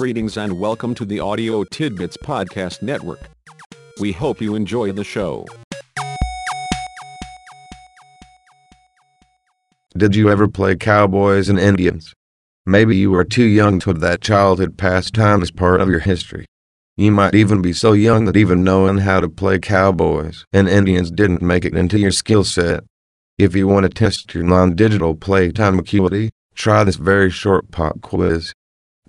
Greetings and welcome to the Audio Tidbits Podcast Network. We hope you enjoy the show. Did you ever play cowboys and Indians? Maybe you were too young to have that childhood pastime as part of your history. You might even be so young that even knowing how to play cowboys and Indians didn't make it into your skill set. If you want to test your non digital playtime acuity, try this very short pop quiz.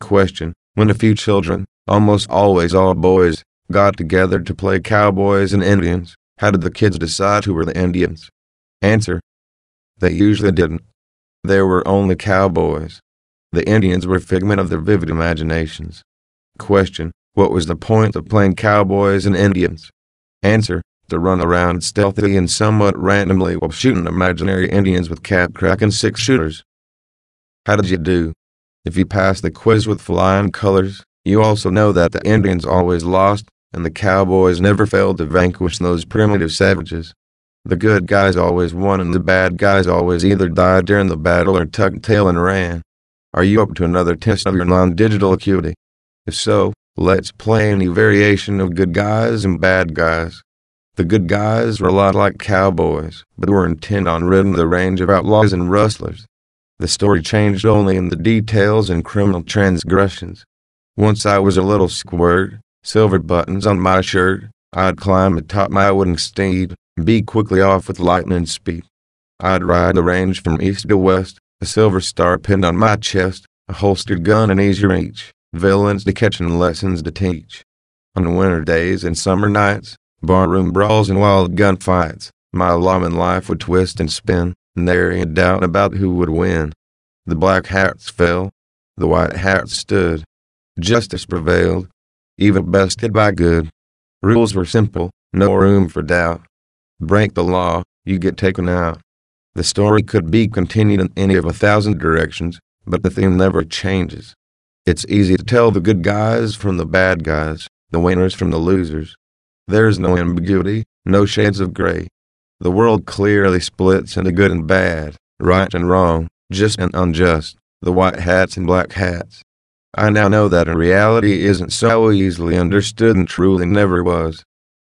Question When a few children, almost always all boys, got together to play cowboys and Indians, how did the kids decide who were the Indians? Answer They usually didn't. There were only cowboys. The Indians were a figment of their vivid imaginations. Question What was the point of playing cowboys and Indians? Answer To run around stealthily and somewhat randomly while shooting imaginary Indians with cap crack and six shooters. How did you do? If you passed the quiz with flying colors, you also know that the Indians always lost, and the cowboys never failed to vanquish those primitive savages. The good guys always won, and the bad guys always either died during the battle or tucked tail and ran. Are you up to another test of your non digital acuity? If so, let's play any variation of good guys and bad guys. The good guys were a lot like cowboys, but were intent on ridding the range of outlaws and rustlers. The story changed only in the details and criminal transgressions. Once I was a little squirt, silver buttons on my shirt, I'd climb atop my wooden steed, and be quickly off with lightning speed. I'd ride the range from east to west, a silver star pinned on my chest, a holstered gun in easy reach, villains to catch and lessons to teach. On winter days and summer nights, barroom brawls and wild gunfights, my lawman life would twist and spin, Nary a doubt about who would win. The black hats fell, the white hats stood. Justice prevailed, evil bested by good. Rules were simple, no room for doubt. Break the law, you get taken out. The story could be continued in any of a thousand directions, but the theme never changes. It's easy to tell the good guys from the bad guys, the winners from the losers. There's no ambiguity, no shades of gray. The world clearly splits into good and bad, right and wrong, just and unjust, the white hats and black hats. I now know that a reality isn't so easily understood and truly never was.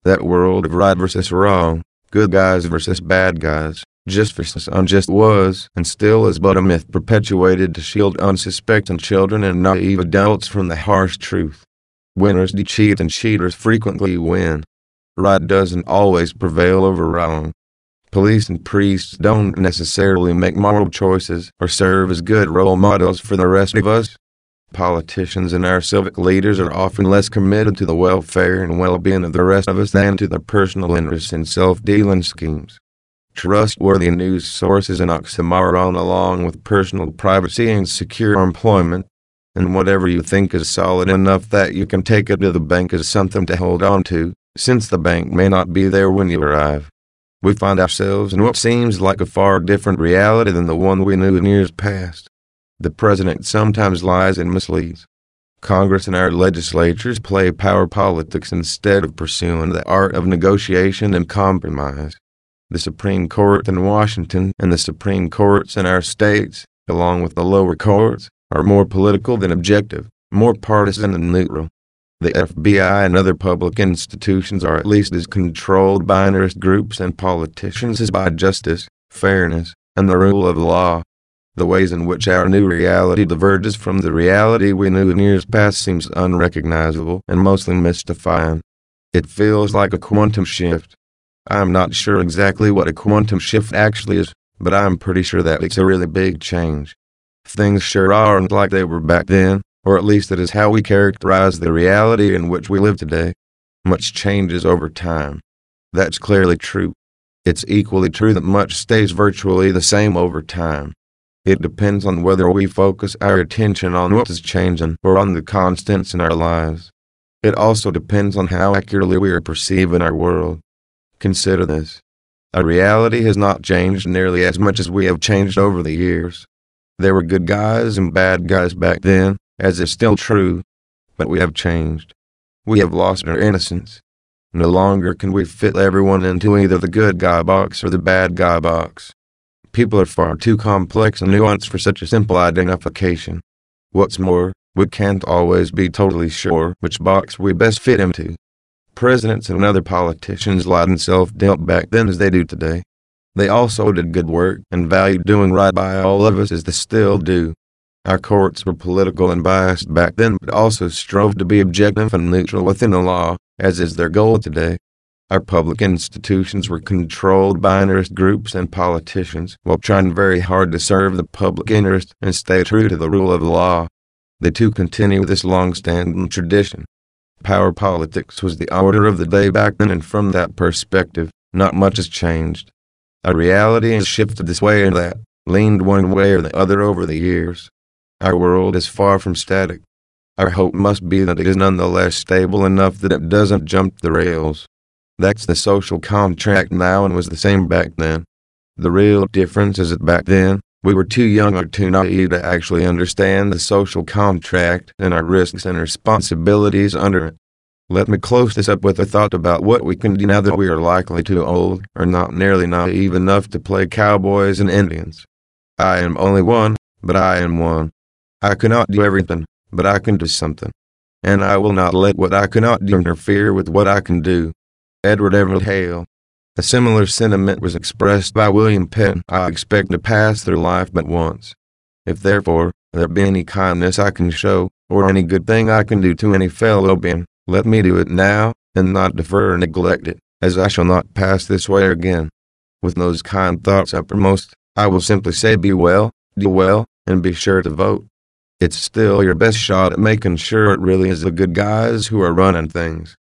That world of right versus wrong, good guys versus bad guys, just versus unjust was and still is but a myth perpetuated to shield unsuspecting children and naive adults from the harsh truth. Winners cheat and cheaters frequently win. Right doesn't always prevail over wrong. Police and priests don't necessarily make moral choices or serve as good role models for the rest of us. Politicians and our civic leaders are often less committed to the welfare and well being of the rest of us than to their personal interests and self dealing schemes. Trustworthy news sources and oxymoron, along with personal privacy and secure employment, and whatever you think is solid enough that you can take it to the bank is something to hold on to, since the bank may not be there when you arrive we find ourselves in what seems like a far different reality than the one we knew in years past. The president sometimes lies and misleads. Congress and our legislatures play power politics instead of pursuing the art of negotiation and compromise. The Supreme Court in Washington and the Supreme Courts in our states, along with the lower courts, are more political than objective, more partisan than neutral. The FBI and other public institutions are at least as controlled by interest groups and politicians as by justice, fairness, and the rule of law. The ways in which our new reality diverges from the reality we knew in years past seems unrecognizable and mostly mystifying. It feels like a quantum shift. I'm not sure exactly what a quantum shift actually is, but I'm pretty sure that it's a really big change. Things sure aren't like they were back then, or at least that is how we characterize the reality in which we live today. Much changes over time. That's clearly true. It's equally true that much stays virtually the same over time. It depends on whether we focus our attention on what is changing or on the constants in our lives. It also depends on how accurately we are perceiving our world. Consider this. Our reality has not changed nearly as much as we have changed over the years. There were good guys and bad guys back then, as is still true, but we have changed. We have lost our innocence. No longer can we fit everyone into either the good guy box or the bad guy box. People are far too complex and nuanced for such a simple identification. What's more, We can't always be totally sure which box we best fit into. Presidents and other politicians lied and self-dealt back then as they do today. They also did good work and valued doing right by all of us as they still do. Our courts were political and biased back then, but also strove to be objective and neutral within the law, as is their goal today. Our public institutions were controlled by interest groups and politicians while trying very hard to serve the public interest and stay true to the rule of law. The two continue this long-standing tradition. Power politics was the order of the day back then, and from that perspective, not much has changed. Our reality has shifted this way and that, leaned one way or the other over the years. Our world is far from static. Our hope must be that it is nonetheless stable enough that it doesn't jump the rails. That's the social contract now and was the same back then. The real difference is that back then, we were too young or too naive to actually understand the social contract and our risks and responsibilities under it. Let me close this up with a thought about what we can do now that we are likely too old or not nearly naive enough to play cowboys and Indians. I am only one, but I am one. I cannot do everything, but I can do something. And I will not let what I cannot do interfere with what I can do. Edward Everett Hale. A similar sentiment was expressed by William Penn. I expect to pass through life but once. If therefore there be any kindness I can show, or any good thing I can do to any fellow being, let me do it now, and not defer or neglect it, as I shall not pass this way again. With those kind thoughts uppermost, I will simply say be well, do well, and be sure to vote it's still your best shot at making sure it really is the good guys who are running things.